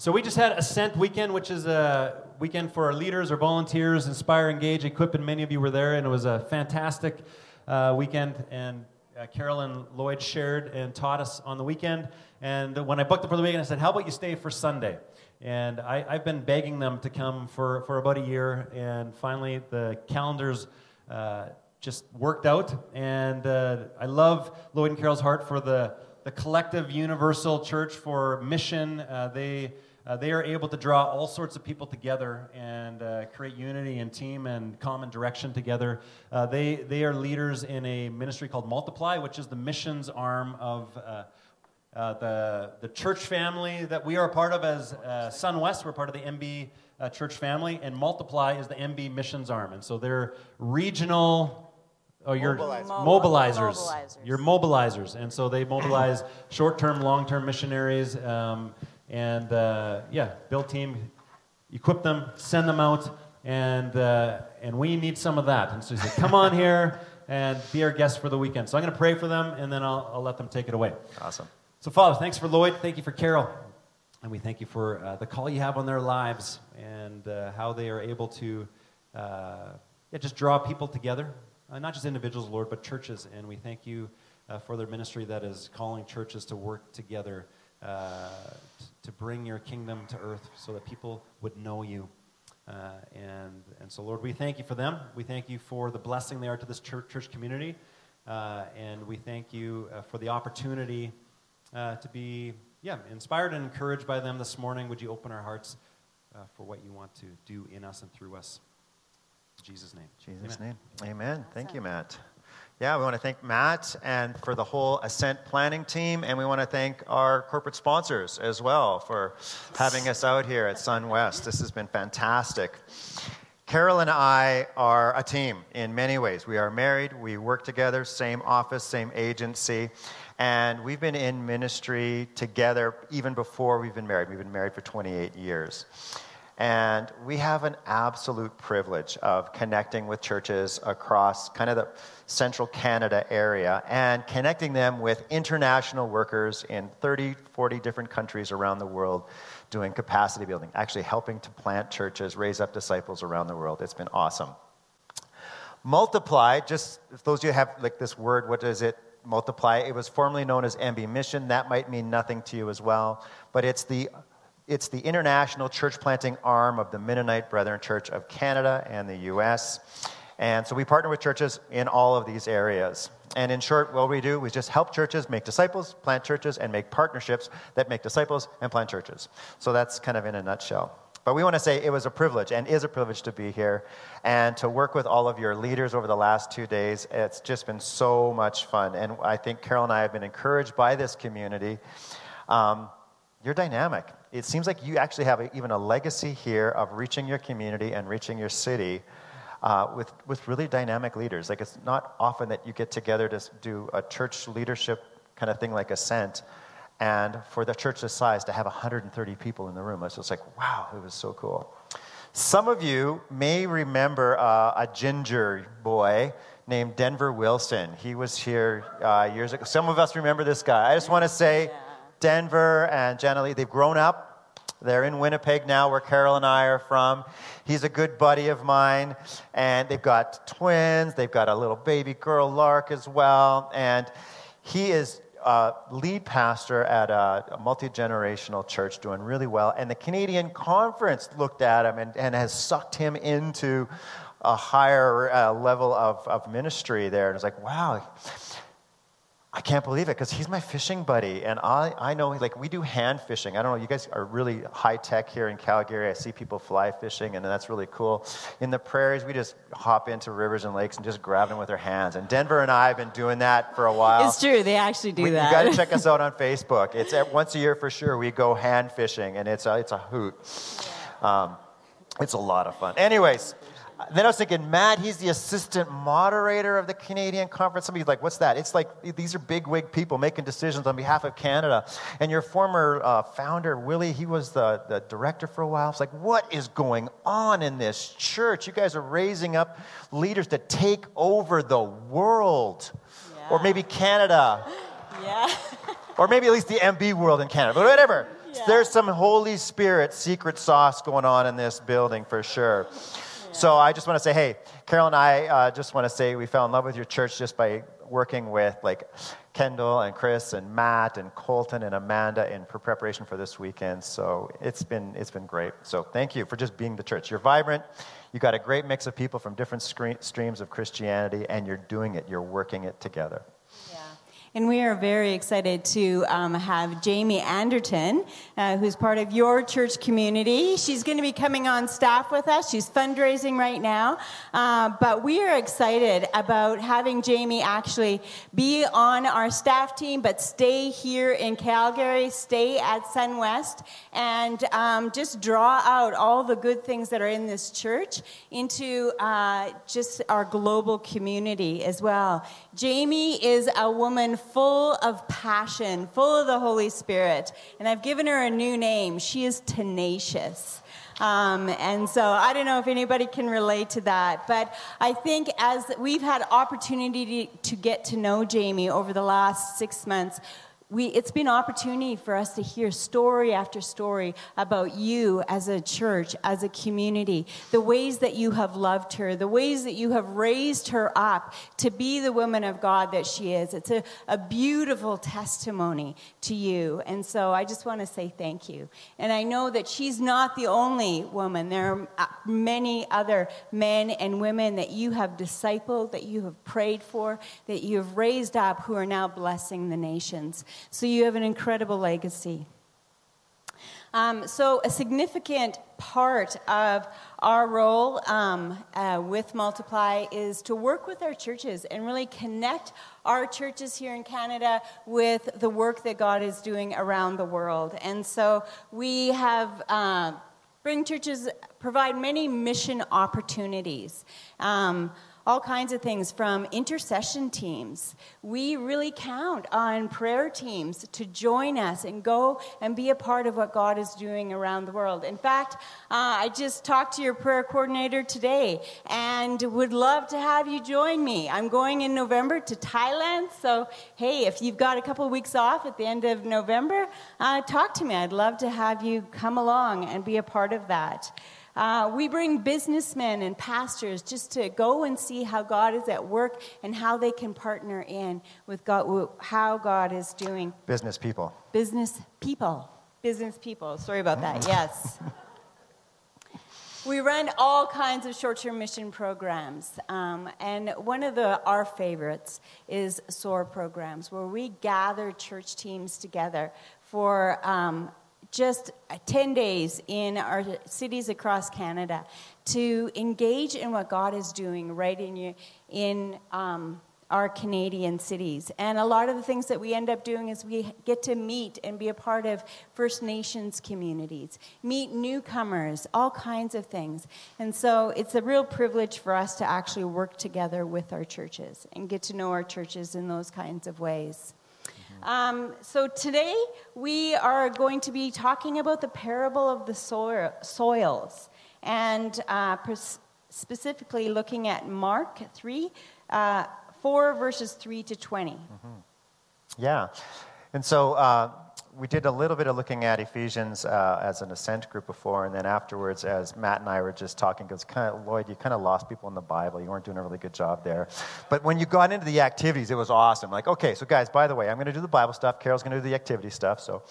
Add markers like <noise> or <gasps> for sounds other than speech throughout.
So we just had Ascent Weekend, which is a weekend for our leaders, our volunteers, Inspire, Engage, Equip, and many of you were there, and it was a fantastic uh, weekend. And uh, Carol and Lloyd shared and taught us on the weekend. And when I booked it for the weekend, I said, "How about you stay for Sunday?" And I, have been begging them to come for, for about a year, and finally the calendars uh, just worked out. And uh, I love Lloyd and Carol's heart for the, the collective universal church for mission. Uh, they uh, they are able to draw all sorts of people together and uh, create unity and team and common direction together. Uh, they, they are leaders in a ministry called Multiply, which is the missions arm of uh, uh, the, the church family that we are a part of as uh, Sun West. We're part of the MB church family, and Multiply is the MB missions arm. And so they're regional. Oh, you're mobilizers. mobilizers. mobilizers. You're mobilizers. And so they mobilize short term, long term missionaries. Um, and uh, yeah, build team, equip them, send them out, and uh, and we need some of that. And so he said, "Come on here and be our guest for the weekend." So I'm going to pray for them, and then I'll, I'll let them take it away. Awesome. So Father, thanks for Lloyd. Thank you for Carol. And we thank you for uh, the call you have on their lives and uh, how they are able to uh, yeah, just draw people together, uh, not just individuals, Lord, but churches. And we thank you uh, for their ministry that is calling churches to work together uh, to bring your kingdom to earth so that people would know you. Uh, and, and so, Lord, we thank you for them. We thank you for the blessing they are to this church, church community. Uh, and we thank you uh, for the opportunity uh, to be yeah, inspired and encouraged by them this morning. Would you open our hearts uh, for what you want to do in us and through us? In Jesus' name. Jesus' Amen. name. Amen. Thank you, Matt. Yeah, we want to thank Matt and for the whole Ascent planning team, and we want to thank our corporate sponsors as well for having us out here at Sun West. This has been fantastic. Carol and I are a team in many ways. We are married, we work together, same office, same agency, and we've been in ministry together even before we've been married. We've been married for 28 years. And we have an absolute privilege of connecting with churches across kind of the central Canada area and connecting them with international workers in 30, 40 different countries around the world doing capacity building, actually helping to plant churches, raise up disciples around the world. It's been awesome. Multiply, just if those of you have like this word, what does it multiply? It was formerly known as MB Mission. That might mean nothing to you as well, but it's the it's the international church planting arm of the Mennonite Brethren Church of Canada and the U.S. And so we partner with churches in all of these areas. And in short, what we do is just help churches make disciples, plant churches, and make partnerships that make disciples and plant churches. So that's kind of in a nutshell. But we want to say it was a privilege and is a privilege to be here and to work with all of your leaders over the last two days. It's just been so much fun. And I think Carol and I have been encouraged by this community. Um, you're dynamic it seems like you actually have a, even a legacy here of reaching your community and reaching your city uh, with, with really dynamic leaders. Like, it's not often that you get together to do a church leadership kind of thing like Ascent, and for the church this size to have 130 people in the room. It's just like, wow, it was so cool. Some of you may remember uh, a ginger boy named Denver Wilson. He was here uh, years ago. Some of us remember this guy. I just want to say. Denver and Jenna they've grown up. They're in Winnipeg now, where Carol and I are from. He's a good buddy of mine, and they've got twins. They've got a little baby girl, Lark, as well. And he is a lead pastor at a, a multi generational church doing really well. And the Canadian Conference looked at him and, and has sucked him into a higher uh, level of, of ministry there. And it's like, wow I can't believe it because he's my fishing buddy. And I, I know, like, we do hand fishing. I don't know, you guys are really high tech here in Calgary. I see people fly fishing, and that's really cool. In the prairies, we just hop into rivers and lakes and just grab them with our hands. And Denver and I have been doing that for a while. It's true, they actually do we, that. You got to check us <laughs> out on Facebook. It's at, once a year for sure. We go hand fishing, and it's a, it's a hoot. Um, it's a lot of fun. Anyways, then I was thinking, Matt, he's the assistant moderator of the Canadian conference. Somebody's like, what's that? It's like these are big wig people making decisions on behalf of Canada. And your former uh, founder, Willie, he was the, the director for a while. It's like, what is going on in this church? You guys are raising up leaders to take over the world. Yeah. Or maybe Canada. <laughs> Yeah. or maybe at least the MB world in Canada, but whatever. Yeah. There's some Holy Spirit secret sauce going on in this building for sure. Yeah. So I just want to say, hey, Carol and I uh, just want to say we fell in love with your church just by working with like Kendall and Chris and Matt and Colton and Amanda in preparation for this weekend. So it's been it's been great. So thank you for just being the church. You're vibrant. You got a great mix of people from different streams of Christianity, and you're doing it. You're working it together. And we are very excited to um, have Jamie Anderton, uh, who's part of your church community. She's going to be coming on staff with us. She's fundraising right now. Uh, but we are excited about having Jamie actually be on our staff team, but stay here in Calgary, stay at SunWest, and um, just draw out all the good things that are in this church into uh, just our global community as well. Jamie is a woman full of passion, full of the Holy Spirit. And I've given her a new name. She is tenacious. Um, and so I don't know if anybody can relate to that, but I think as we've had opportunity to, to get to know Jamie over the last six months, we, it's been opportunity for us to hear story after story about you as a church, as a community, the ways that you have loved her, the ways that you have raised her up to be the woman of God that she is. It's a, a beautiful testimony to you. And so I just want to say thank you. And I know that she's not the only woman. There are uh, many other men and women that you have discipled, that you have prayed for, that you have raised up who are now blessing the nations. So you have an incredible legacy. Um, so, a significant part of our role um, uh, with Multiply is to work with our churches and really connect our churches here in Canada with the work that God is doing around the world. And so, we have. Uh, Bring churches provide many mission opportunities. Um, all kinds of things from intercession teams. We really count on prayer teams to join us and go and be a part of what God is doing around the world. In fact, uh, I just talked to your prayer coordinator today and would love to have you join me. I'm going in November to Thailand, so hey, if you've got a couple of weeks off at the end of November, uh, talk to me. I'd love to have you come along and be a part of that. Uh, we bring businessmen and pastors just to go and see how God is at work and how they can partner in with God, how God is doing. Business people. Business people. Business people. Sorry about that. Yes. we run all kinds of short-term mission programs, um, and one of the our favorites is SOAR programs, where we gather church teams together for um, just 10 days in our cities across Canada to engage in what God is doing right in, your, in um, our Canadian cities. And a lot of the things that we end up doing is we get to meet and be a part of First Nations communities, meet newcomers, all kinds of things. And so it's a real privilege for us to actually work together with our churches and get to know our churches in those kinds of ways. Um, so today we are going to be talking about the parable of the soil, soils, and uh, specifically looking at Mark 3, uh, 4 verses 3 to 20. Mm-hmm. Yeah. And so uh, we did a little bit of looking at Ephesians uh, as an ascent group before, and then afterwards, as Matt and I were just talking, because kind of, Lloyd, you kind of lost people in the Bible. You weren't doing a really good job there. But when you got into the activities, it was awesome. Like, okay, so guys, by the way, I'm going to do the Bible stuff. Carol's going to do the activity stuff. So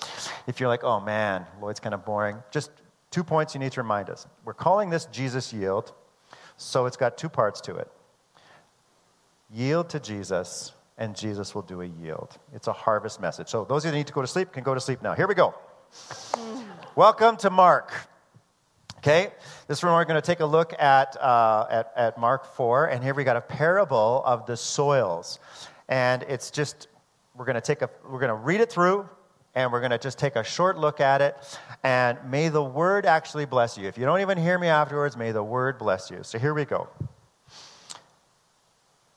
if you're like, oh man, Lloyd's kind of boring, just two points you need to remind us. We're calling this Jesus Yield, so it's got two parts to it. Yield to Jesus and Jesus will do a yield. It's a harvest message. So those of you that need to go to sleep can go to sleep now. Here we go. <laughs> Welcome to Mark. Okay, this one we're going to take a look at, uh, at, at Mark 4, and here we got a parable of the soils. And it's just, we're going to take a, we're going to read it through, and we're going to just take a short look at it. And may the word actually bless you. If you don't even hear me afterwards, may the word bless you. So here we go.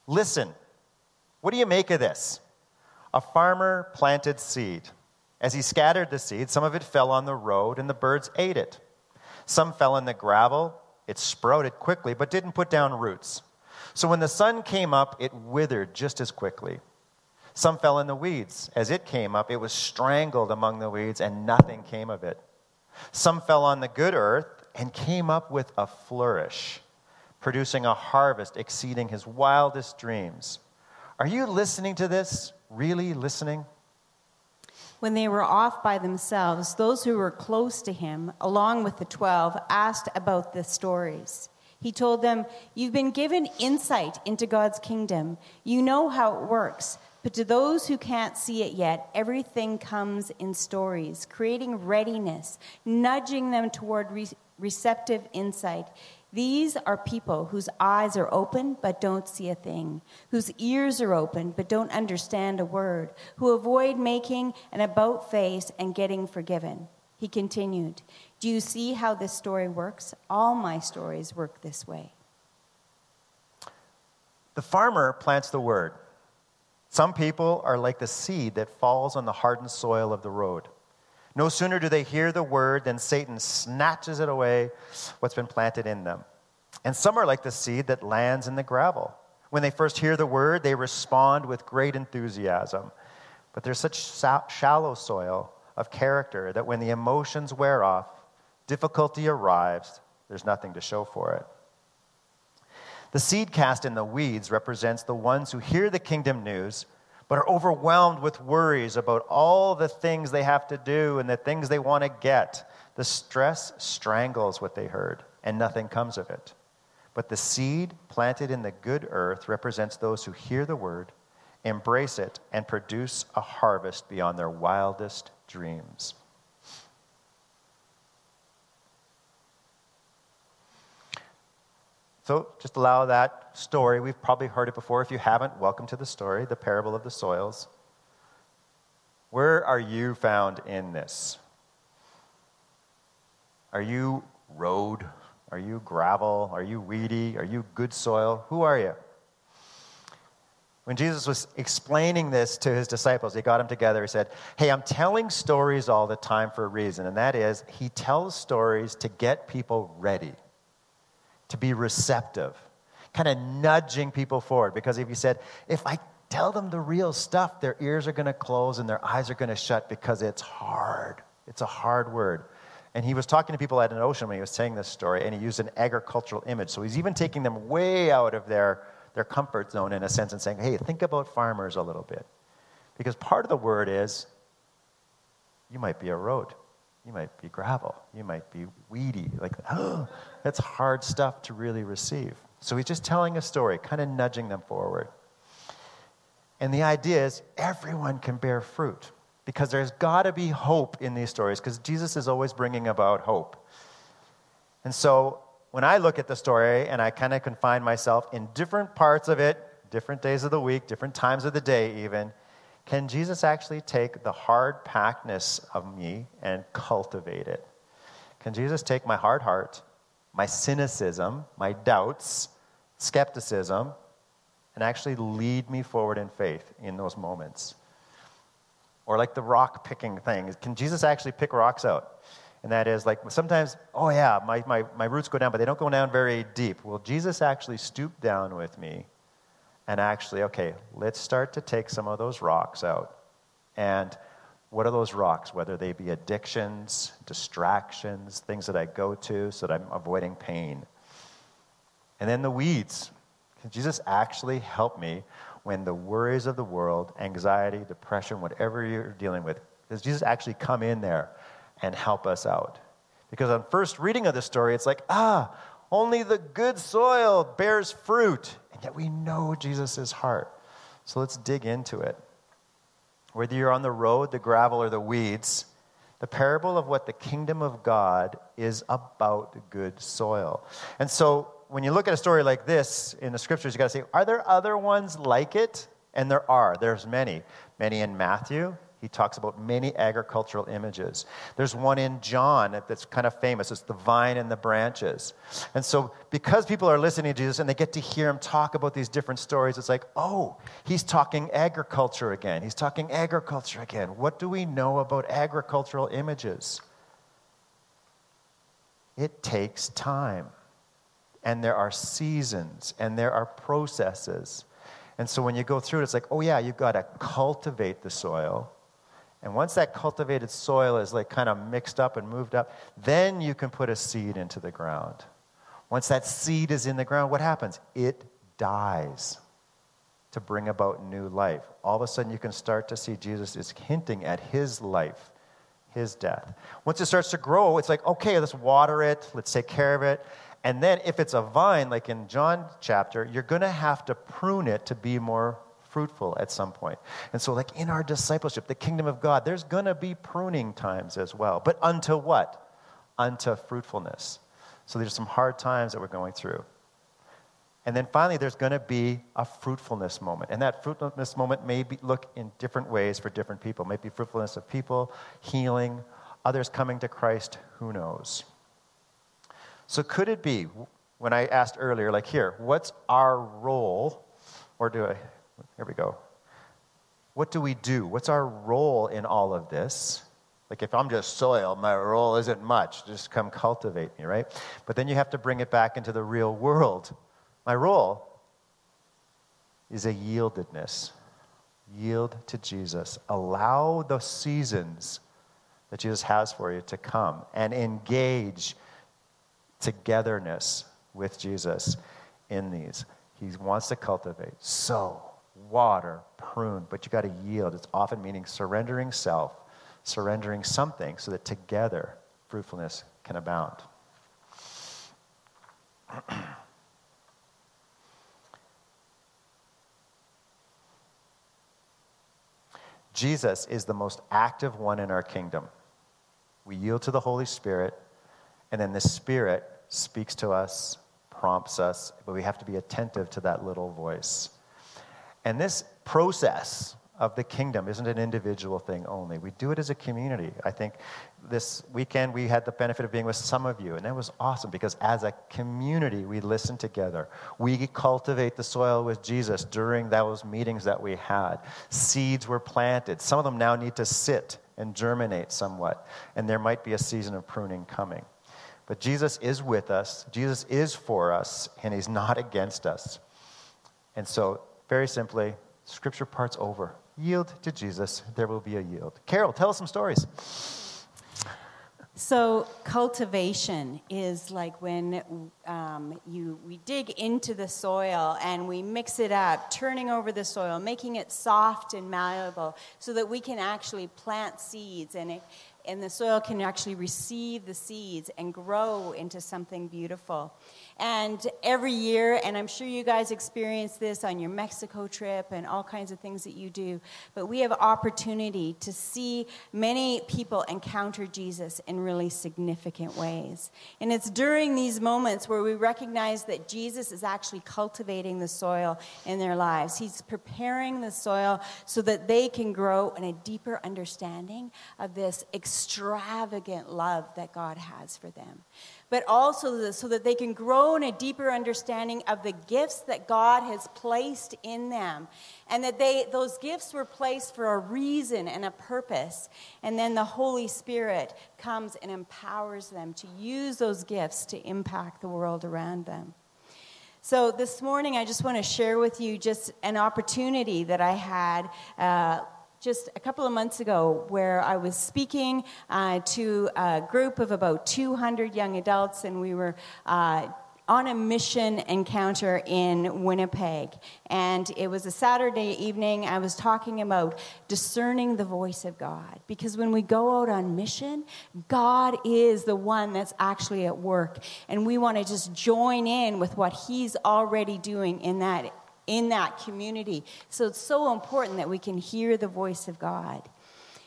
Listen what do you make of this? A farmer planted seed. As he scattered the seed, some of it fell on the road and the birds ate it. Some fell in the gravel. It sprouted quickly but didn't put down roots. So when the sun came up, it withered just as quickly. Some fell in the weeds. As it came up, it was strangled among the weeds, and nothing came of it. Some fell on the good earth and came up with a flourish, producing a harvest exceeding his wildest dreams. Are you listening to this? Really listening? When they were off by themselves, those who were close to him, along with the twelve, asked about the stories. He told them, You've been given insight into God's kingdom. You know how it works. But to those who can't see it yet, everything comes in stories, creating readiness, nudging them toward re- receptive insight. These are people whose eyes are open but don't see a thing, whose ears are open but don't understand a word, who avoid making an about face and getting forgiven. He continued, Do you see how this story works? All my stories work this way. The farmer plants the word. Some people are like the seed that falls on the hardened soil of the road. No sooner do they hear the word than Satan snatches it away, what's been planted in them. And some are like the seed that lands in the gravel. When they first hear the word, they respond with great enthusiasm. But there's such shallow soil of character that when the emotions wear off, difficulty arrives, there's nothing to show for it. The seed cast in the weeds represents the ones who hear the kingdom news but are overwhelmed with worries about all the things they have to do and the things they want to get. The stress strangles what they heard, and nothing comes of it. But the seed planted in the good earth represents those who hear the word, embrace it, and produce a harvest beyond their wildest dreams. So just allow that story. We've probably heard it before. If you haven't, welcome to the story, the parable of the soils. Where are you found in this? Are you road? Are you gravel? Are you weedy? Are you good soil? Who are you? When Jesus was explaining this to his disciples, he got them together. He said, Hey, I'm telling stories all the time for a reason, and that is, he tells stories to get people ready to be receptive, kind of nudging people forward. Because if you said, if I tell them the real stuff, their ears are going to close and their eyes are going to shut because it's hard. It's a hard word. And he was talking to people at an ocean when he was saying this story, and he used an agricultural image. So he's even taking them way out of their, their comfort zone in a sense and saying, hey, think about farmers a little bit. Because part of the word is you might be a road. You might be gravel. You might be weedy. Like, oh, <gasps> that's hard stuff to really receive. So he's just telling a story, kind of nudging them forward. And the idea is everyone can bear fruit because there's got to be hope in these stories because Jesus is always bringing about hope. And so when I look at the story and I kind of confine myself in different parts of it, different days of the week, different times of the day, even, can Jesus actually take the hard packedness of me and cultivate it? Can Jesus take my hard heart, my cynicism, my doubts, skepticism, and actually lead me forward in faith in those moments? Or like the rock picking thing, can Jesus actually pick rocks out? And that is like sometimes, oh yeah, my, my, my roots go down, but they don't go down very deep. Will Jesus actually stoop down with me and actually, okay, let's start to take some of those rocks out. And what are those rocks? Whether they be addictions, distractions, things that I go to so that I'm avoiding pain. And then the weeds. Can Jesus actually help me when the worries of the world, anxiety, depression, whatever you're dealing with, does Jesus actually come in there and help us out? Because on first reading of the story, it's like, ah, only the good soil bears fruit. And yet we know Jesus' heart. So let's dig into it. Whether you're on the road, the gravel, or the weeds, the parable of what the kingdom of God is about good soil. And so when you look at a story like this in the scriptures, you got to say, are there other ones like it? And there are. There's many. Many in Matthew, he talks about many agricultural images. There's one in John that's kind of famous. It's the vine and the branches. And so, because people are listening to Jesus and they get to hear him talk about these different stories, it's like, oh, he's talking agriculture again. He's talking agriculture again. What do we know about agricultural images? It takes time, and there are seasons, and there are processes. And so when you go through it, it's like, oh yeah, you've got to cultivate the soil. And once that cultivated soil is like kind of mixed up and moved up, then you can put a seed into the ground. Once that seed is in the ground, what happens? It dies to bring about new life. All of a sudden, you can start to see Jesus is hinting at his life, his death. Once it starts to grow, it's like, okay, let's water it, let's take care of it. And then, if it's a vine, like in John chapter, you're going to have to prune it to be more fruitful at some point. And so, like in our discipleship, the kingdom of God, there's going to be pruning times as well. But unto what? Unto fruitfulness. So, there's some hard times that we're going through. And then finally, there's going to be a fruitfulness moment. And that fruitfulness moment may be, look in different ways for different people. It may be fruitfulness of people, healing, others coming to Christ, who knows? So, could it be, when I asked earlier, like here, what's our role? Or do I, here we go. What do we do? What's our role in all of this? Like, if I'm just soil, my role isn't much. Just come cultivate me, right? But then you have to bring it back into the real world. My role is a yieldedness. Yield to Jesus. Allow the seasons that Jesus has for you to come and engage togetherness with Jesus in these. He wants to cultivate, sow, water, prune, but you got to yield. It's often meaning surrendering self, surrendering something so that together fruitfulness can abound. <clears throat> Jesus is the most active one in our kingdom. We yield to the Holy Spirit, and then the Spirit speaks to us, prompts us, but we have to be attentive to that little voice. And this process of the kingdom isn't an individual thing only. We do it as a community. I think this weekend we had the benefit of being with some of you, and that was awesome because as a community we listen together. We cultivate the soil with Jesus during those meetings that we had. Seeds were planted. Some of them now need to sit and germinate somewhat, and there might be a season of pruning coming. But Jesus is with us, Jesus is for us, and He's not against us. And so, very simply, Scripture part's over. Yield to Jesus, there will be a yield. Carol, tell us some stories. So cultivation is like when um, you we dig into the soil and we mix it up, turning over the soil, making it soft and malleable, so that we can actually plant seeds and it, and the soil can actually receive the seeds and grow into something beautiful. And every year, and I'm sure you guys experience this on your Mexico trip and all kinds of things that you do, but we have opportunity to see many people encounter Jesus in really significant ways. And it's during these moments where we recognize that Jesus is actually cultivating the soil in their lives. He's preparing the soil so that they can grow in a deeper understanding of this extravagant love that God has for them but also so that they can grow a deeper understanding of the gifts that God has placed in them. And that they, those gifts were placed for a reason and a purpose. And then the Holy Spirit comes and empowers them to use those gifts to impact the world around them. So, this morning, I just want to share with you just an opportunity that I had uh, just a couple of months ago where I was speaking uh, to a group of about 200 young adults, and we were uh, on a mission encounter in Winnipeg. And it was a Saturday evening. I was talking about discerning the voice of God. Because when we go out on mission, God is the one that's actually at work. And we want to just join in with what He's already doing in that in that community. So it's so important that we can hear the voice of God.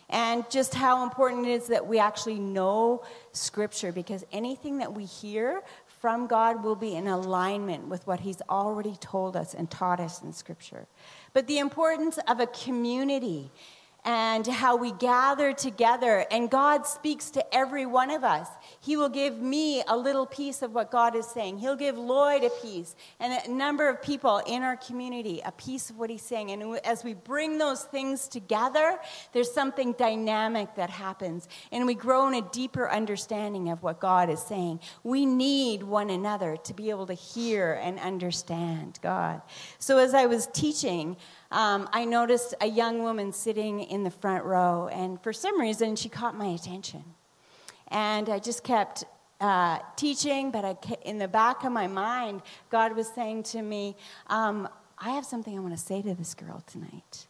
And just how important it is that we actually know Scripture because anything that we hear from God will be in alignment with what He's already told us and taught us in Scripture. But the importance of a community and how we gather together. And God speaks to every one of us. He will give me a little piece of what God is saying. He'll give Lloyd a piece, and a number of people in our community a piece of what He's saying. And as we bring those things together, there's something dynamic that happens, and we grow in a deeper understanding of what God is saying. We need one another to be able to hear and understand God. So as I was teaching, um, I noticed a young woman sitting in the front row, and for some reason, she caught my attention. And I just kept uh, teaching, but I, in the back of my mind, God was saying to me, um, I have something I want to say to this girl tonight.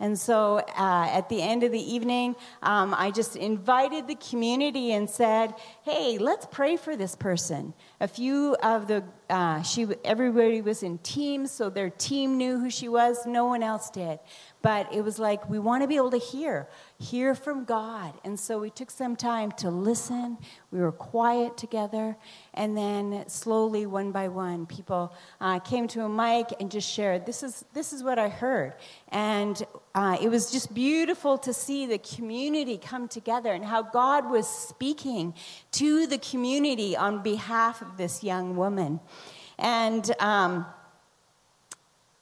And so uh, at the end of the evening, um, I just invited the community and said, hey, let's pray for this person. A few of the, uh, she, everybody was in teams, so their team knew who she was. No one else did. But it was like, we want to be able to hear, hear from God. And so we took some time to listen. We were quiet together. And then slowly, one by one, people uh, came to a mic and just shared, this is, this is what I heard. And uh, it was just beautiful to see the community come together and how God was speaking to the community on behalf of this young woman. And, um,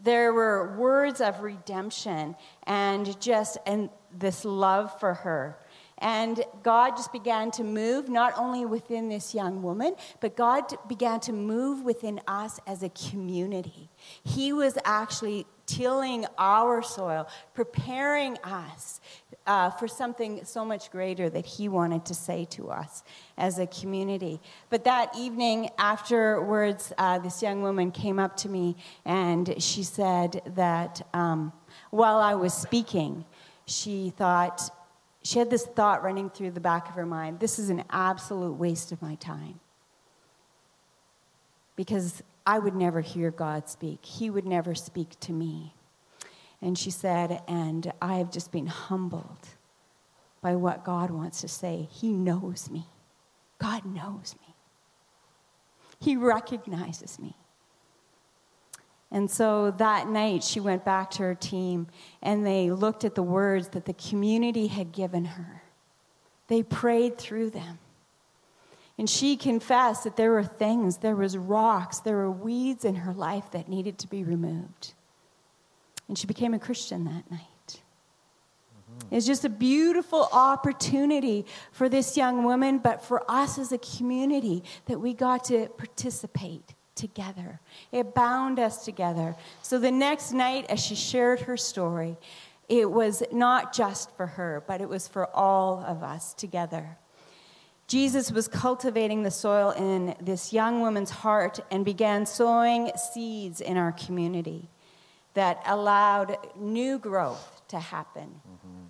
there were words of redemption and just and this love for her and God just began to move not only within this young woman, but God began to move within us as a community. He was actually tilling our soil, preparing us uh, for something so much greater that He wanted to say to us as a community. But that evening, afterwards, uh, this young woman came up to me and she said that um, while I was speaking, she thought, she had this thought running through the back of her mind this is an absolute waste of my time. Because I would never hear God speak, He would never speak to me. And she said, and I have just been humbled by what God wants to say. He knows me. God knows me. He recognizes me. And so that night, she went back to her team and they looked at the words that the community had given her. They prayed through them. And she confessed that there were things, there was rocks, there were weeds in her life that needed to be removed. And she became a Christian that night. Mm-hmm. It's just a beautiful opportunity for this young woman, but for us as a community that we got to participate together. It bound us together. So the next night, as she shared her story, it was not just for her, but it was for all of us together. Jesus was cultivating the soil in this young woman's heart and began sowing seeds in our community that allowed new growth to happen. Mm-hmm.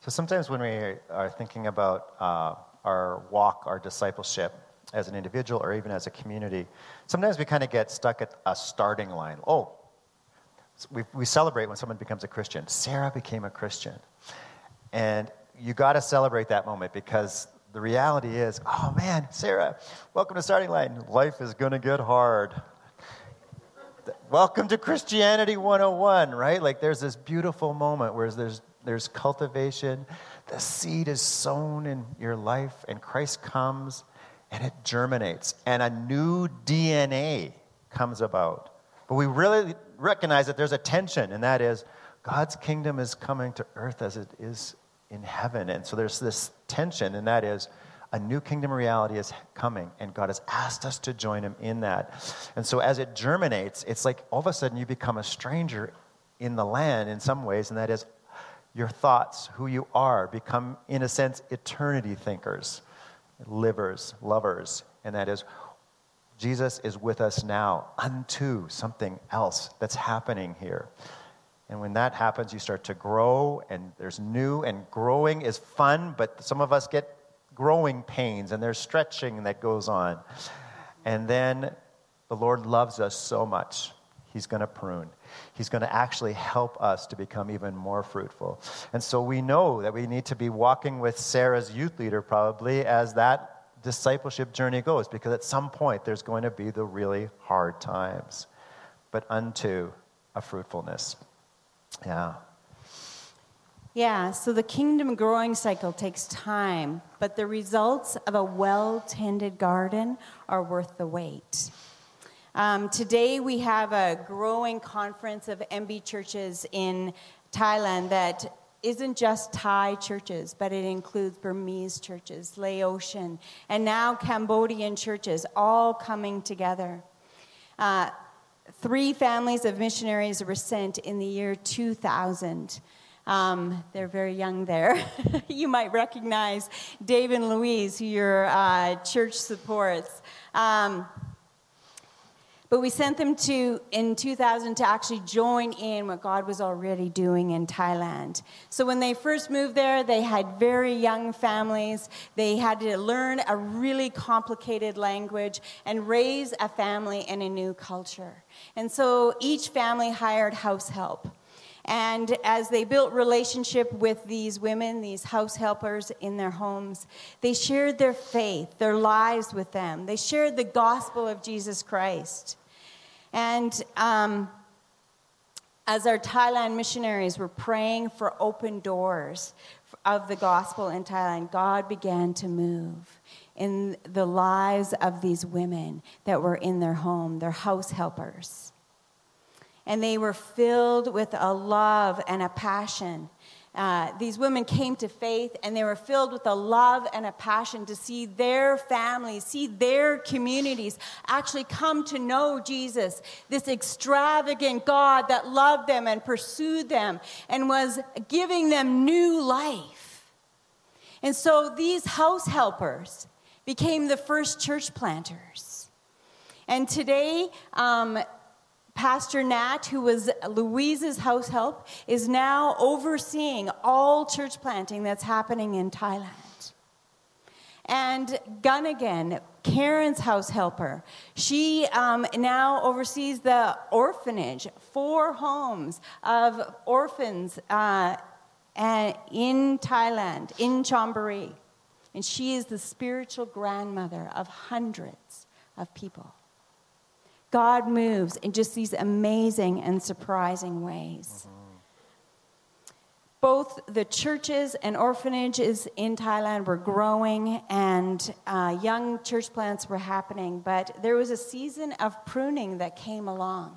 So sometimes when we are thinking about uh, our walk, our discipleship, as an individual or even as a community, sometimes we kind of get stuck at a starting line. Oh, we, we celebrate when someone becomes a Christian. Sarah became a Christian. And you got to celebrate that moment because the reality is, oh man, Sarah, welcome to Starting Line. Life is going to get hard. Welcome to Christianity 101, right? Like there's this beautiful moment where there's, there's cultivation, the seed is sown in your life, and Christ comes and it germinates, and a new DNA comes about. But we really recognize that there's a tension, and that is God's kingdom is coming to earth as it is in heaven. And so there's this tension, and that is a new kingdom reality is coming, and God has asked us to join Him in that. And so as it germinates, it's like all of a sudden you become a stranger in the land in some ways, and that is your thoughts, who you are, become, in a sense, eternity thinkers livers, lovers, and that is Jesus is with us now unto something else that's happening here. And when that happens, you start to grow, and there's new, and growing is fun, but some of us get growing pains, and there's stretching that goes on. And then the Lord loves us so much, He's going to prune. He's going to actually help us to become even more fruitful. And so we know that we need to be walking with Sarah's youth leader probably as that discipleship journey goes, because at some point there's going to be the really hard times, but unto a fruitfulness. Yeah. Yeah, so the kingdom growing cycle takes time, but the results of a well tended garden are worth the wait. Um, today we have a growing conference of MB churches in Thailand that isn't just Thai churches, but it includes Burmese churches, Laotian, and now Cambodian churches, all coming together. Uh, three families of missionaries were sent in the year 2000. Um, they're very young there. <laughs> you might recognize Dave and Louise, who your uh, church supports. Um, but we sent them to in 2000 to actually join in what God was already doing in Thailand. So when they first moved there, they had very young families. They had to learn a really complicated language and raise a family in a new culture. And so each family hired house help. And as they built relationship with these women, these house helpers in their homes, they shared their faith, their lives with them. They shared the gospel of Jesus Christ. And um, as our Thailand missionaries were praying for open doors of the gospel in Thailand, God began to move in the lives of these women that were in their home, their house helpers. And they were filled with a love and a passion uh, these women came to faith and they were filled with a love and a passion to see their families, see their communities actually come to know Jesus, this extravagant God that loved them and pursued them and was giving them new life. And so these house helpers became the first church planters. And today, um, Pastor Nat, who was Louise's house help, is now overseeing all church planting that's happening in Thailand. And Gunnigan, Karen's house helper, she um, now oversees the orphanage, four homes of orphans uh, in Thailand, in Chonburi. And she is the spiritual grandmother of hundreds of people. God moves in just these amazing and surprising ways. Both the churches and orphanages in Thailand were growing, and uh, young church plants were happening, but there was a season of pruning that came along.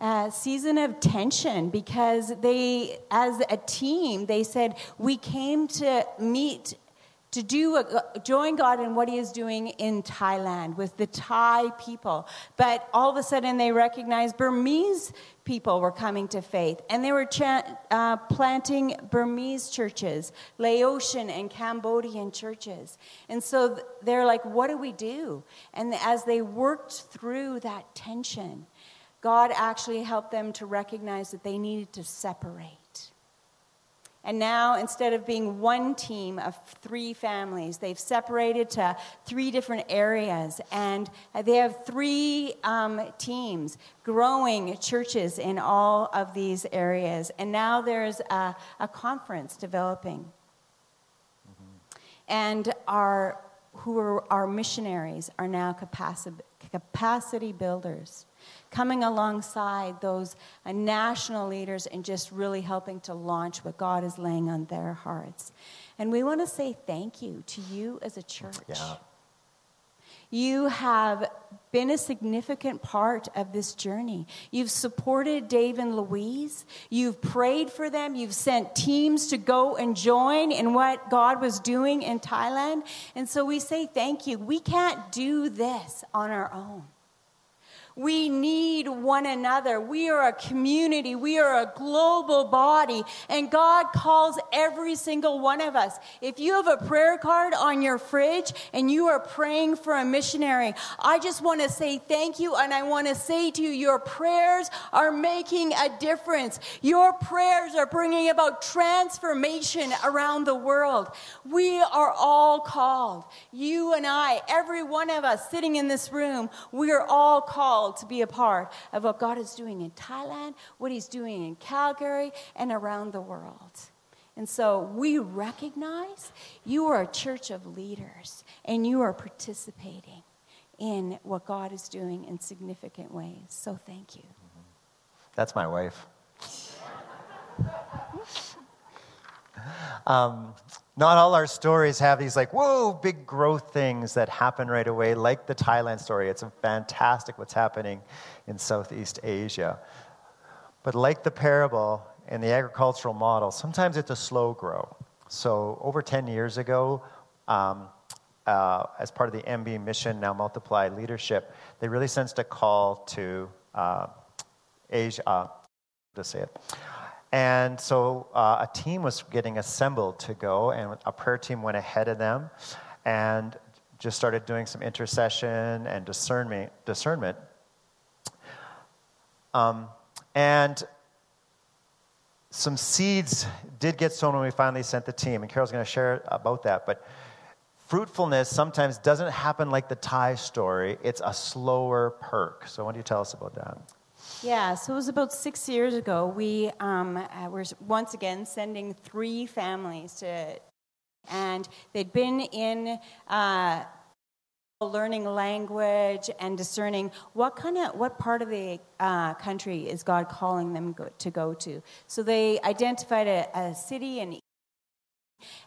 A season of tension because they, as a team, they said, We came to meet to do a, join God in what He is doing in Thailand with the Thai people. But all of a sudden, they recognized Burmese people were coming to faith, and they were uh, planting Burmese churches, Laotian and Cambodian churches. And so they're like, "What do we do?" And as they worked through that tension, God actually helped them to recognize that they needed to separate and now, instead of being one team of three families, they've separated to three different areas. And they have three um, teams growing churches in all of these areas. And now there's a, a conference developing. Mm-hmm. And our, who are our missionaries are now capacity, capacity builders coming alongside those uh, national leaders and just really helping to launch what God is laying on their hearts. And we want to say thank you to you as a church. Yeah. You have been a significant part of this journey. You've supported Dave and Louise. You've prayed for them. You've sent teams to go and join in what God was doing in Thailand. And so we say thank you. We can't do this on our own. We need one another. We are a community. We are a global body. And God calls every single one of us. If you have a prayer card on your fridge and you are praying for a missionary, I just want to say thank you. And I want to say to you, your prayers are making a difference. Your prayers are bringing about transformation around the world. We are all called. You and I, every one of us sitting in this room, we are all called called to be a part of what God is doing in Thailand, what He's doing in Calgary, and around the world. And so we recognize you are a church of leaders and you are participating in what God is doing in significant ways. So thank you. That's my wife. <laughs> Um, not all our stories have these like, whoa, big growth things that happen right away, like the Thailand story. It's fantastic what's happening in Southeast Asia. But like the parable and the agricultural model, sometimes it's a slow grow. So over 10 years ago, um, uh, as part of the MB mission, now Multiply Leadership, they really sensed a call to uh, Asia, uh, to say it. And so uh, a team was getting assembled to go, and a prayer team went ahead of them and just started doing some intercession and discernment. discernment. Um, and some seeds did get sown when we finally sent the team, and Carol's going to share about that. But fruitfulness sometimes doesn't happen like the Thai story, it's a slower perk. So, why don't you tell us about that? Yeah, so it was about six years ago. We um, uh, were once again sending three families to, and they'd been in uh, learning language and discerning what kind of what part of the uh, country is God calling them go, to go to. So they identified a, a city in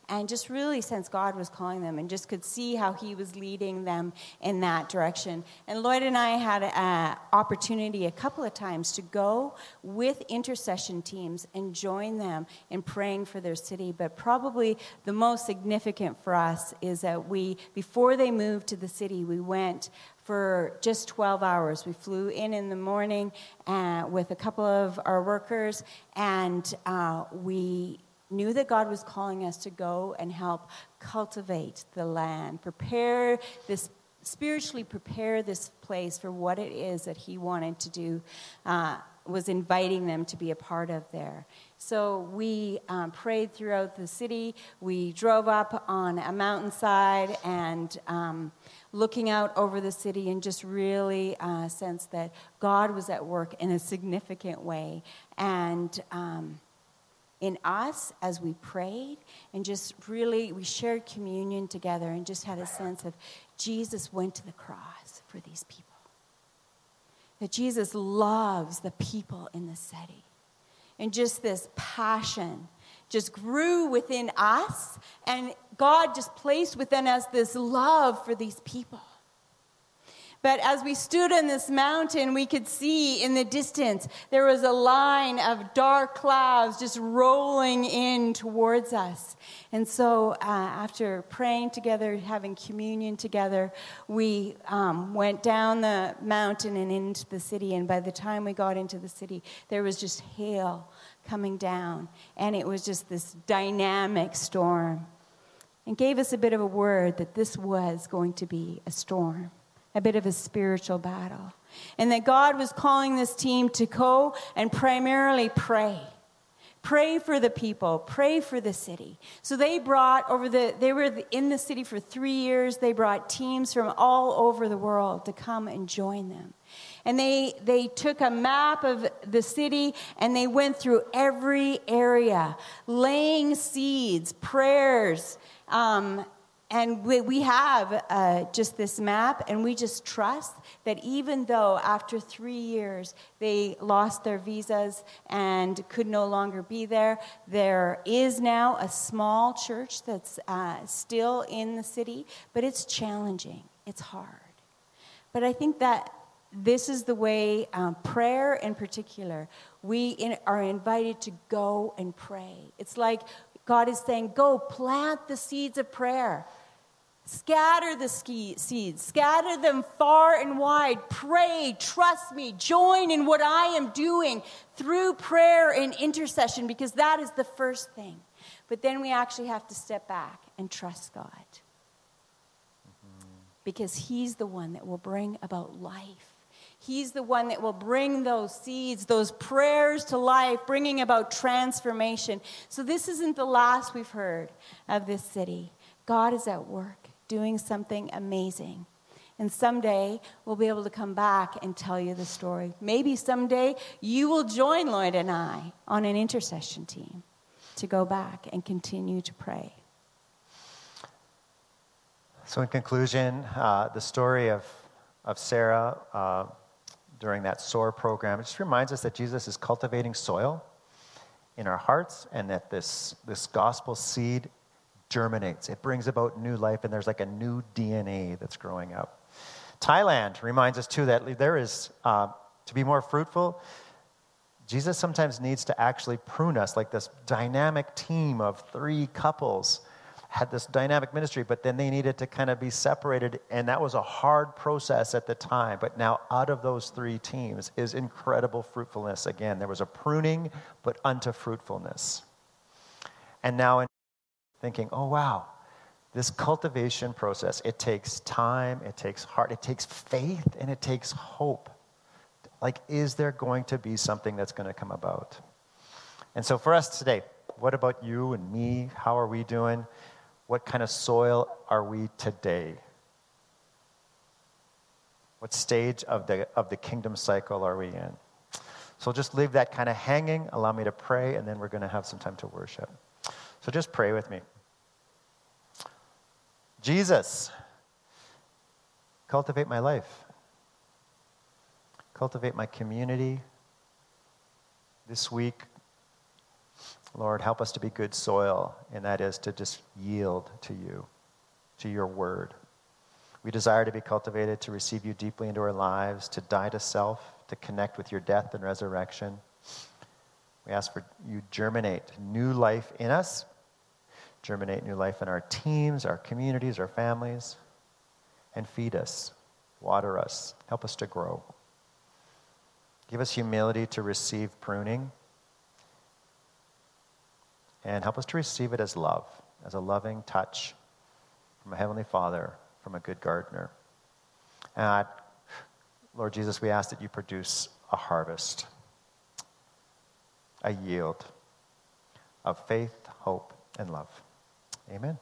and just really sense God was calling them and just could see how He was leading them in that direction. And Lloyd and I had an opportunity a couple of times to go with intercession teams and join them in praying for their city. But probably the most significant for us is that we, before they moved to the city, we went for just 12 hours. We flew in in the morning uh, with a couple of our workers, and uh, we knew that God was calling us to go and help cultivate the land, prepare this, spiritually prepare this place for what it is that He wanted to do, uh, was inviting them to be a part of there. So we um, prayed throughout the city. We drove up on a mountainside and um, looking out over the city and just really uh, sensed that God was at work in a significant way. And um, in us as we prayed and just really we shared communion together and just had a sense of Jesus went to the cross for these people. That Jesus loves the people in the city. And just this passion just grew within us, and God just placed within us this love for these people. But as we stood on this mountain, we could see in the distance there was a line of dark clouds just rolling in towards us. And so, uh, after praying together, having communion together, we um, went down the mountain and into the city. And by the time we got into the city, there was just hail coming down. And it was just this dynamic storm. And gave us a bit of a word that this was going to be a storm a bit of a spiritual battle. And that God was calling this team to go and primarily pray. Pray for the people, pray for the city. So they brought over the, they were in the city for three years. They brought teams from all over the world to come and join them. And they, they took a map of the city and they went through every area, laying seeds, prayers, um, and we, we have uh, just this map, and we just trust that even though after three years they lost their visas and could no longer be there, there is now a small church that's uh, still in the city, but it's challenging, it's hard. But I think that this is the way um, prayer in particular we in, are invited to go and pray it's like God is saying, go plant the seeds of prayer. Scatter the seeds, scatter them far and wide. Pray, trust me, join in what I am doing through prayer and intercession because that is the first thing. But then we actually have to step back and trust God mm-hmm. because He's the one that will bring about life. He's the one that will bring those seeds, those prayers to life, bringing about transformation. So, this isn't the last we've heard of this city. God is at work doing something amazing. And someday we'll be able to come back and tell you the story. Maybe someday you will join Lloyd and I on an intercession team to go back and continue to pray. So, in conclusion, uh, the story of, of Sarah. Uh, during that SOAR program. It just reminds us that Jesus is cultivating soil in our hearts and that this, this gospel seed germinates. It brings about new life, and there's like a new DNA that's growing up. Thailand reminds us too that there is, uh, to be more fruitful, Jesus sometimes needs to actually prune us, like this dynamic team of three couples had this dynamic ministry, but then they needed to kind of be separated, and that was a hard process at the time. But now, out of those three teams is incredible fruitfulness. Again, there was a pruning, but unto fruitfulness. And now, in thinking, oh, wow, this cultivation process, it takes time, it takes heart, it takes faith, and it takes hope. Like, is there going to be something that's going to come about? And so, for us today, what about you and me? How are we doing? What kind of soil are we today? What stage of the, of the kingdom cycle are we in? So just leave that kind of hanging. Allow me to pray, and then we're going to have some time to worship. So just pray with me. Jesus, cultivate my life, cultivate my community. This week, Lord, help us to be good soil, and that is to just yield to you, to your word. We desire to be cultivated, to receive you deeply into our lives, to die to self, to connect with your death and resurrection. We ask for you germinate new life in us germinate new life in our teams, our communities, our families, and feed us, water us, help us to grow. Give us humility to receive pruning, and help us to receive it as love, as a loving touch from a Heavenly Father, from a good gardener. And Lord Jesus, we ask that you produce a harvest, a yield of faith, hope, and love. Amen.